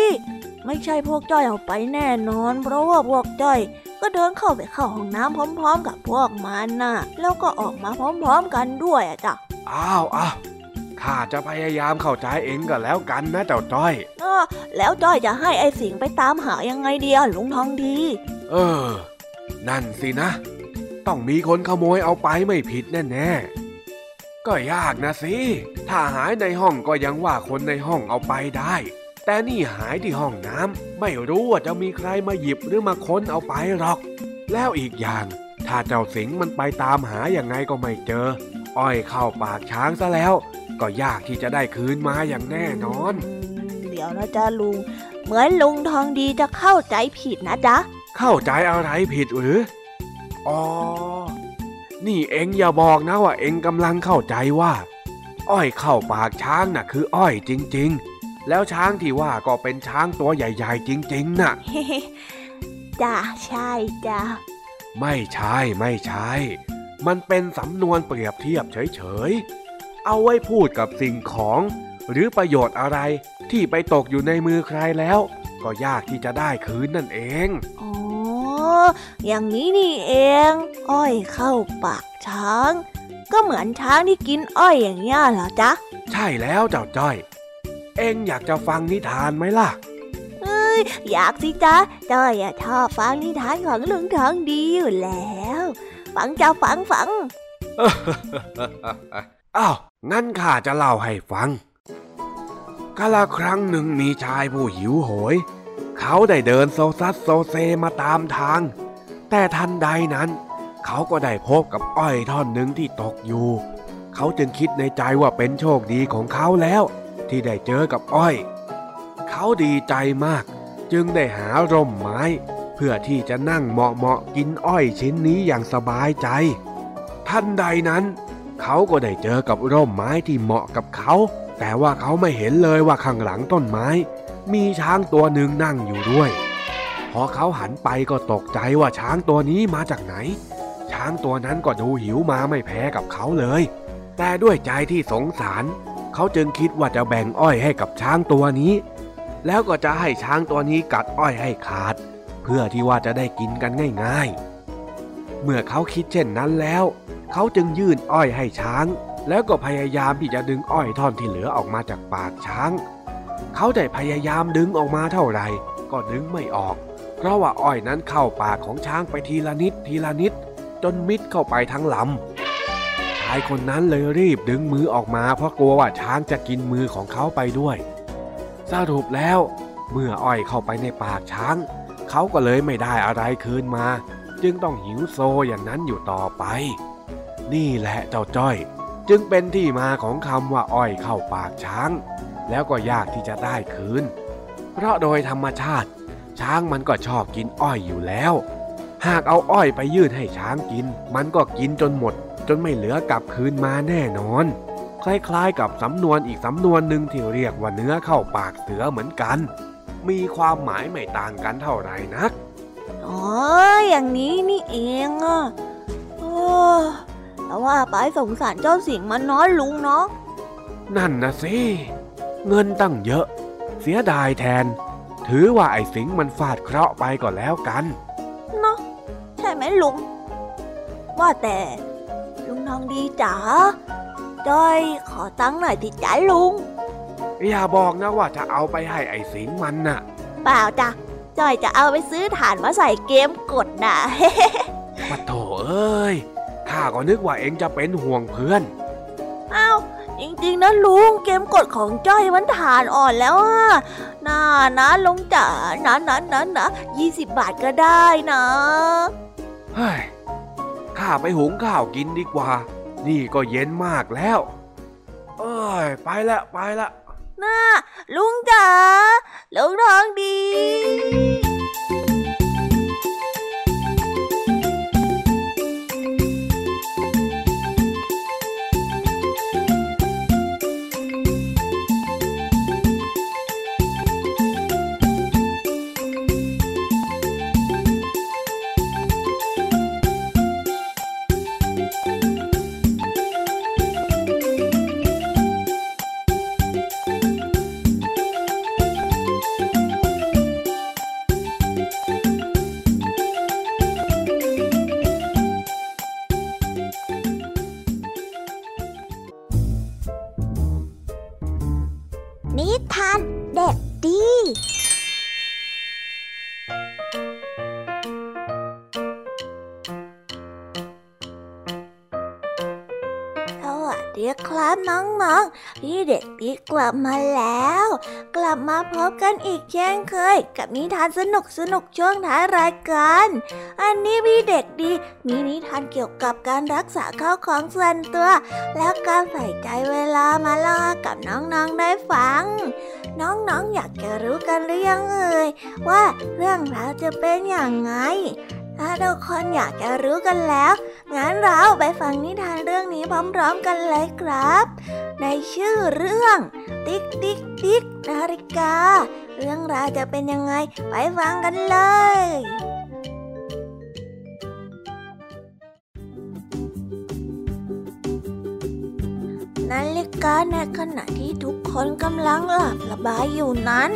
ไม่ใช่พวกจ้อยเอาไปแน่นอน เพราะว่าพวกจ้อยก็เดินเข้าไปเข้าห้องน้ำพร้อม ๆ กับพวกมันน่ะ แล้วก็ออกมาพร้อม ๆ กันด้วยอะจ้ะอ้าวอ้าวข้าจะพยายามเข้าใจเองก็แล้วกันนะเจ้าจ้อยอ้อแล้วจ้อยจะให้ไอ้สิงไปตามหายังไงดีอะลุงทองดี เออ นั่นสินะ ต้องมีคนขโมยเอาไปไม่ผิดแน่ๆ ก็ยากนะสิ ถ้าหายในห้องก็ยังว่าคนในห้องเอาไปได้ แต่นี่หายที่ห้องน้ำไม่รู้ว่าจะมีใครมาหยิบหรือมาค้นเอาไปหรอก แล้วอีกอย่าง ถ้าเจ้าสิงห์มันไปตามหาอย่างไงก็ไม่เจอ อ้อยเข้าปากช้างซะแล้ว ก็ยากที่จะได้คืนมาอย่างแน่นอน เดี๋ยวนะจ๊ะลุง เหมือนลุงทองดีจะเข้าใจผิดนะจ๊ะ เข้าใจอะไรผิดหรือ อ๋อ นี่เอ็งอย่าบอกนะว่าเอ็งกำลังเข้าใจว่า อ้อยเข้าปากช้างน่ะ คืออ้อยจริง ๆ แล้วช้างที่ว่าก็เป็นช้างตัวใหญ่ ๆ จริง ๆ น่ะจ้ะใช่จ้ะไม่ใช่ไม่ใช่ มันเป็นสำนวนเปรียบเทียบเฉยๆ เอาไว้พูดกับสิ่งของ หรือประโยชน์อะไรที่ไปตกอยู่ในมือใครแล้ว ก็ยากที่จะได้คืนนั่นเอง อ๋อ อย่างนี้นี่เอง อ้อยเข้าปากช้าง ก็เหมือนช้างที่กินอ้อยอย่างเงี้ยเหรอจ๊ะ ใช่แล้วเจ้าจ้อย เอ็งอยากจะฟังนิทานไหมล่ะเอ้ยอยากสิจ๊ะจ้อยอะชอบฟังนิทานของลุงทองดีอยู่แล้ว ฟังจ้าฟังฟัง อ้าว งั้นข้าจะเล่าให้ฟังกาละครั้งหนึ่งมีชายผู้หิวโหย เขาได้เดินโซซัสโซเซมาตามทาง แต่ทันใดนั้น เขาก็ได้พบกับอ้อยท่อนหนึ่งที่ตกอยู่ เขาจึงคิดในใจว่าเป็นโชคดีของเขาแล้ว ที่ได้เจอกับอ้อย เขาดีใจมาก จึงได้หาร่มไม้ เพื่อที่จะนั่งเหมาะเหมาะๆกินอ้อยชิ้นนี้อย่างสบายใจ ทันใดนั้น เขาก็ได้เจอกับร่มไม้ที่เหมาะกับเขา แต่ว่าเขาไม่เห็นเลยว่าข้างหลังต้นไม้ มีช้างตัวหนึ่งนั่งอยู่ด้วย พอเขาหันไปก็ตกใจว่าช้างตัวนี้มาจากไหน ช้างตัวนั้นก็ดูหิวมาไม่แพ้กับเขาเลย แต่ด้วยใจที่สงสาร เขาจึงคิดว่าจะแบ่งอ้อยให้กับช้างตัวนี้ แล้วก็จะให้ช้างตัวนี้กัดอ้อยให้ขาด เพื่อที่ว่าจะได้กินกันง่ายๆ เมื่อเขาคิดเช่นนั้นแล้ว เขาจึงยื่นอ้อยให้ช้าง แล้วก็พยายามที่จะดึงอ้อยท่อนที่เหลือออกมาจากปากช้าง เขาได้พยายามดึงออกมาเท่าไหร่ก็ดึงไม่ออก เพราะว่าอ้อยนั้นเข้าปากของช้างไปทีละนิดทีละนิด จนมิดเข้าไปทั้งลำชายคนนั้นเลยรีบดึงมือออกมาเพราะกลัวว่าช้างจะกินมือของเขาไปด้วย สรุปแล้ว เมื่ออ้อยเข้าไปในปากช้าง เขาก็เลยไม่ได้อะไรคืนมา จึงต้องหิวโซอย่างนั้นอยู่ต่อไป นี่แหละเจ้าจ้อย จึงเป็นที่มาของคำว่าอ้อยเข้าปากช้าง แล้วก็ยากที่จะได้คืน เพราะโดยธรรมชาติ ช้างมันก็ชอบกินอ้อยอยู่แล้ว หากเอาอ้อยไปยื่นให้ช้างกิน มันก็กินจนหมด จนไม่เหลือกลับคืนมาแน่นอน คล้ายๆกับสำนวนอีกสำนวนหนึ่งที่เรียกว่าเนื้อเข้าปากเสือเหมือนกัน มีความหมายไม่ต่างกันเท่าไหร่นักอ๋ออย่างนี้นี่เองอะโอ้แต่ว่าไปสงสารเจ้าสิงห์มันน้อยลุงเนาะนั่นนะสิ เงินตั้งเยอะ เสียดายแทน ถือว่าไอ้สิงห์มันฟาดเคราะห์ไปก็แล้วกันเนาะใช่ไหมลุง ว่าแต่ลุงทองดีจ๋าจ้อยขอตังค์หน่อยติจ๋าลุง อย่าบอกนะว่าจะเอาไปให้ไอ้สิงห์มันน่ะ เปล่าจ้ะจ้อยจะเอาไปซื้อถ่านมาใส่เกมกดน่ะปะโถเอ้ยข้าก็นึกว่าเองจะเป็นห่วงเพื่อนอ้าว จริงๆนะลุงเกมกดของจ้อยมันฐานอ่อนแล้วอะน่านะลุงจ๋านะนะนะนะยี่สิบบาทก็ได้นะเฮ้ยข้าไปหุงข้าวกินดีกว่า นี่ก็เย็นมากแล้ว เอ้ย ไปละไปละน่าลุงจ๋าลุงทองดี สวัสดีครับน้องๆ พี่เด็กดีกลับมาแล้ว กลับมาพบกันอีกเช่นเคย กับนิทานสนุกสนุกช่วงท้ายรายการ อันนี้พี่เด็กดี มีนิทานเกี่ยวกับการรักษาข้าวของส่วนตัว และการใส่ใจเวลามาเล่ากับน้องๆได้ฟัง น้องๆออยากจะรู้กันหรือยังเอ่ยว่าเรื่องราวจะเป็นอย่างไงถ้าทุกคนอยากจะรู้กันแล้ว งั้นเราไปฟังนิทานเรื่องนี้พร้อมๆกันเลยครับ ในชื่อเรื่อง ติ๊กติ๊กติ๊กนาฬิกา เรื่องราวจะเป็นยังไงไปฟังกันเลยนาฬิกาในขณะที่ทุกคนกำลังหลับระบายอยู่นั้น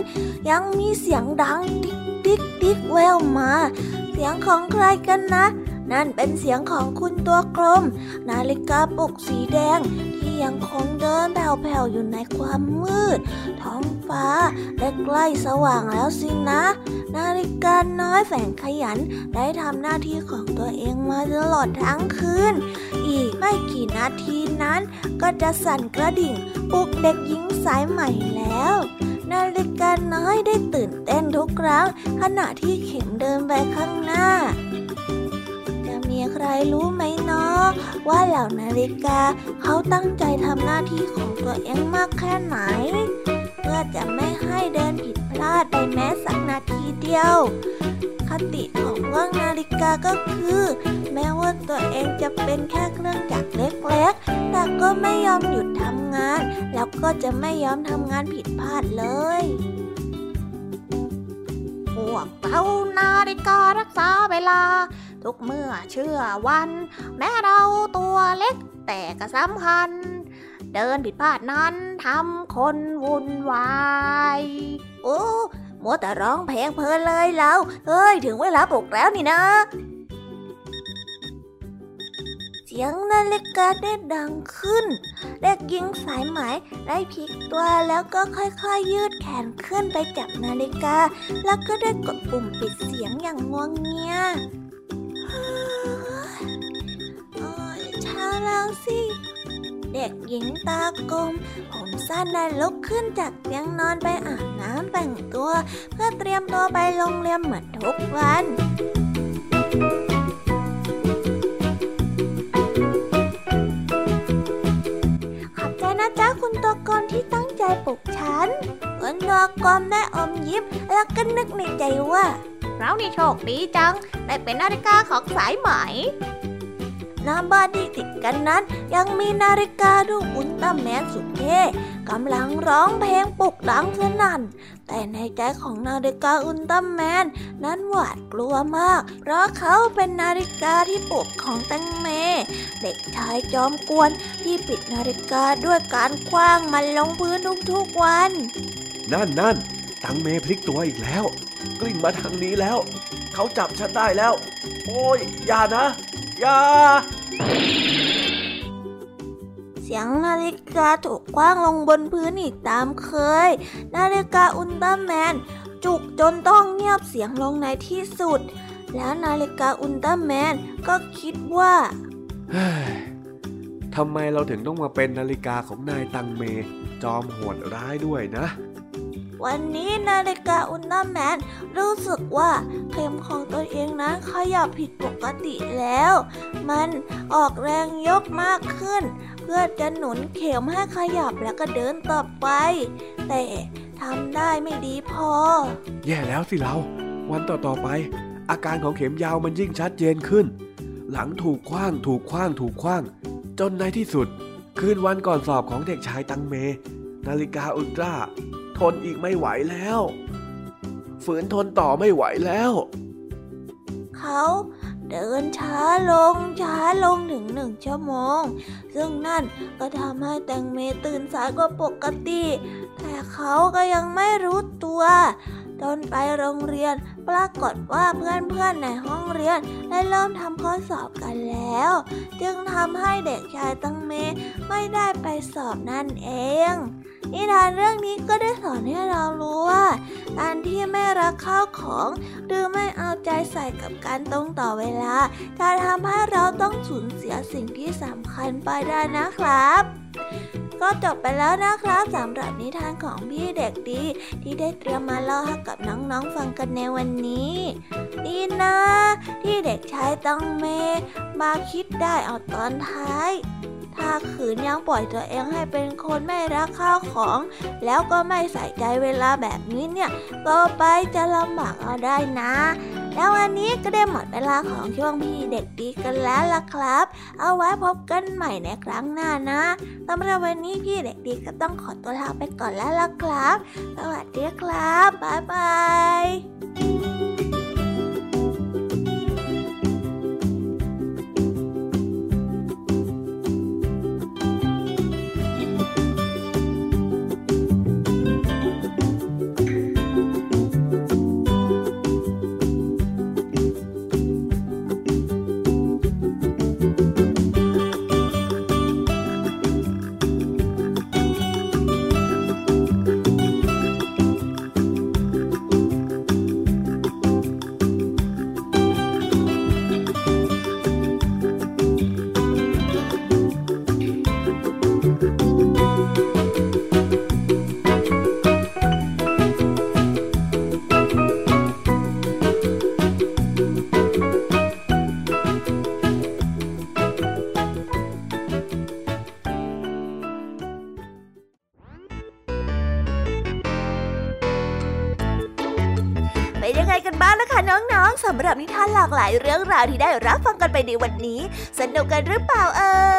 ยังมีเสียงดังติ๊กติ๊กติ๊กแววมา เสียงของใครกันนะ นั่นเป็นเสียงของคุณตัวกลม นาฬิกาปลุกสีแดง ที่ยังคงเดินแผ่วๆอยู่ในความมืด ท้องฟ้าได้ใกล้สว่างแล้วสินะ นาฬิกาน้อยแสนขยันได้ทำหน้าที่ของตัวเองมาตลอดทั้งคืน อีกไม่กี่นาทีนั้นก็จะสั่นกระดิ่งปลุกเด็กหญิงสายใหม่แล้วนาฬิกาน้อยได้ตื่นเต้นทุกครั้งขณะที่เข็มเดินไปข้างหน้า มีใครรู้ไหมเนาะว่าเหล่านาฬิกาเขาตั้งใจทำหน้าที่ของตัวเองมากแค่ไหน เพื่อจะไม่ให้เดินผิดพลาดไปแม้สักนาทีเดียว คติของพวกนาฬิกาก็คือ แม้ว่าตัวเองจะเป็นแค่เครื่องจักรเล็กๆ แต่ก็ไม่ยอมหยุดทำงาน แล้วก็จะไม่ยอมทำงานผิดพลาดเลยพวกเรานาฬิการักษาเวลา ทุกเมื่อเชื่อวัน แม้เราตัวเล็กแต่ก็สำคัญ เดินผิดพลาดนั้นทำคนวุ่นวายโอ้มัวแต่ร้องเพลงเพลินเลยเราเฮ้ย ถึงเวลาปลุกแล้วนี่นะ เสียงนาฬิกาได้ดังขึ้น เด็กหญิงสายไหมได้พลิกตัวแล้วก็ค่อยๆยืดแขนขึ้นไปจับนาฬิกา แล้วก็ได้กดปุ่มปิดเสียงอย่างงวงเงีย แล้วสิ เด็กหญิงตากลมผมสั้นได้ลุกขึ้นจากเตียงนอนไปอาบน้ำแต่งตัว เพื่อเตรียมตัวไปโรงเรียนเหมือนทุกวันขอบใจนะจ๊ะคุณตัวกลที่ตั้งใจปลุกฉันคุณตัวกลได้อมยิ้มแล้วก็นึกในใจว่า เรานี่โชคดีจัง ได้เป็นนาฬิกาของสายไหม หน้าบ้านที่ติดกันนั้น ยังมีนาฬิการูปอุลตร้าแมนสุดเท่กำลังร้องเพลงปลุกดังสนั่น แต่ในใจของนาฬิกาอุลตร้าแมนนั้นหวาดกลัวมาก เพราะเขาเป็นนาฬิกาที่ปลุกของแตงเม เด็กชายจอมกวนที่ปิดนาฬิกาด้วยการคว้างมันลงพื้นทุกๆวัน นั่นนั่น ตังเมพลิกตัวอีกแล้ว กลิ้งมาทางนี้แล้ว เขาจับฉันได้แล้ว โอ้ยอย่านะอย่าเสียงนาฬิกาถูกคว้างลงบนพื้นอีกตามเคย นาฬิกาอุลตร้าแมนจุกจนต้องเงียบเสียงลงในที่สุด แล้วนาฬิกาอุลตร้าแมนก็คิดว่าเฮ้ยทำไมเราถึงต้องมาเป็นนาฬิกาของนายตังเม จอมโหดร้ายด้วยนะ วันนี้นาฬิกาอุลตร้าแมนรู้สึกว่าเข็มของตัวเองนั้นขยับผิดปกติแล้ว มันออกแรงยกมากขึ้น เพื่อจะหนุนเข็มให้ขยับแล้วก็เดินต่อไป แต่ทำได้ไม่ดีพอ แย่แล้วสิเรา วันต่อๆไป อาการของเข็มยาวมันยิ่งชัดเจนขึ้น หลังถูกคว้างถูกคว้างถูกคว้าง จนในที่สุด คืนวันก่อนสอบของเด็กชายตังเม นาฬิกาอุลตร้า ทนอีกไม่ไหวแล้ว ฝืนทนต่อไม่ไหวแล้ว เขาเดินช้าลงช้าลงถึงหนึ่งชั่วโมง ซึ่งนั่นก็ทำให้แตงเมตื่นสายกว่าปกติ แต่เขาก็ยังไม่รู้ตัวจนไปโรงเรียนปรากฏว่าเพื่อนๆในห้องเรียนได้เริ่มทำข้อสอบกันแล้ว จึงทำให้เด็กชายตังเมไม่ได้ไปสอบนั่นเอง นิทานเรื่องนี้ก็ได้สอนให้เรารู้ว่า การที่ไม่รักข้าวของ หรือไม่เอาใจใส่กับการตรงต่อเวลาจะทำให้เราต้องสูญเสียสิ่งที่สำคัญไปได้นะครับ ก็จบไปแล้วนะครับสำหรับนิทานของพี่เด็กดี ที่ได้เตรียมมาเล่าให้กับน้องๆฟังกันในวันนี้ดีนะ ที่เด็กชายต้องเมมาคิดได้เอาตอนท้าย ถ้าขืนยังปล่อยตัวเองให้เป็นคนไม่รักข้าวของ แล้วก็ไม่ใส่ใจเวลาแบบนี้เนี่ยต่อไปจะลำบากเอาได้นะ แล้ววันนี้ก็ได้หมดเวลาของช่วงพี่เด็กดีกันแล้วล่ะครับ เอาไว้พบกันใหม่ในครั้งหน้านะสำหรับวันนี้พี่เด็กดีก็ต้องขอตัวลาไปก่อนแล้วล่ะครับ สวัสดีครับบ๊ายบาย หรับนิทานหลากหลายเรื่องราวที่ได้รับฟังกันไปในวันนี้ สนุกกันหรือเปล่าเอ่ย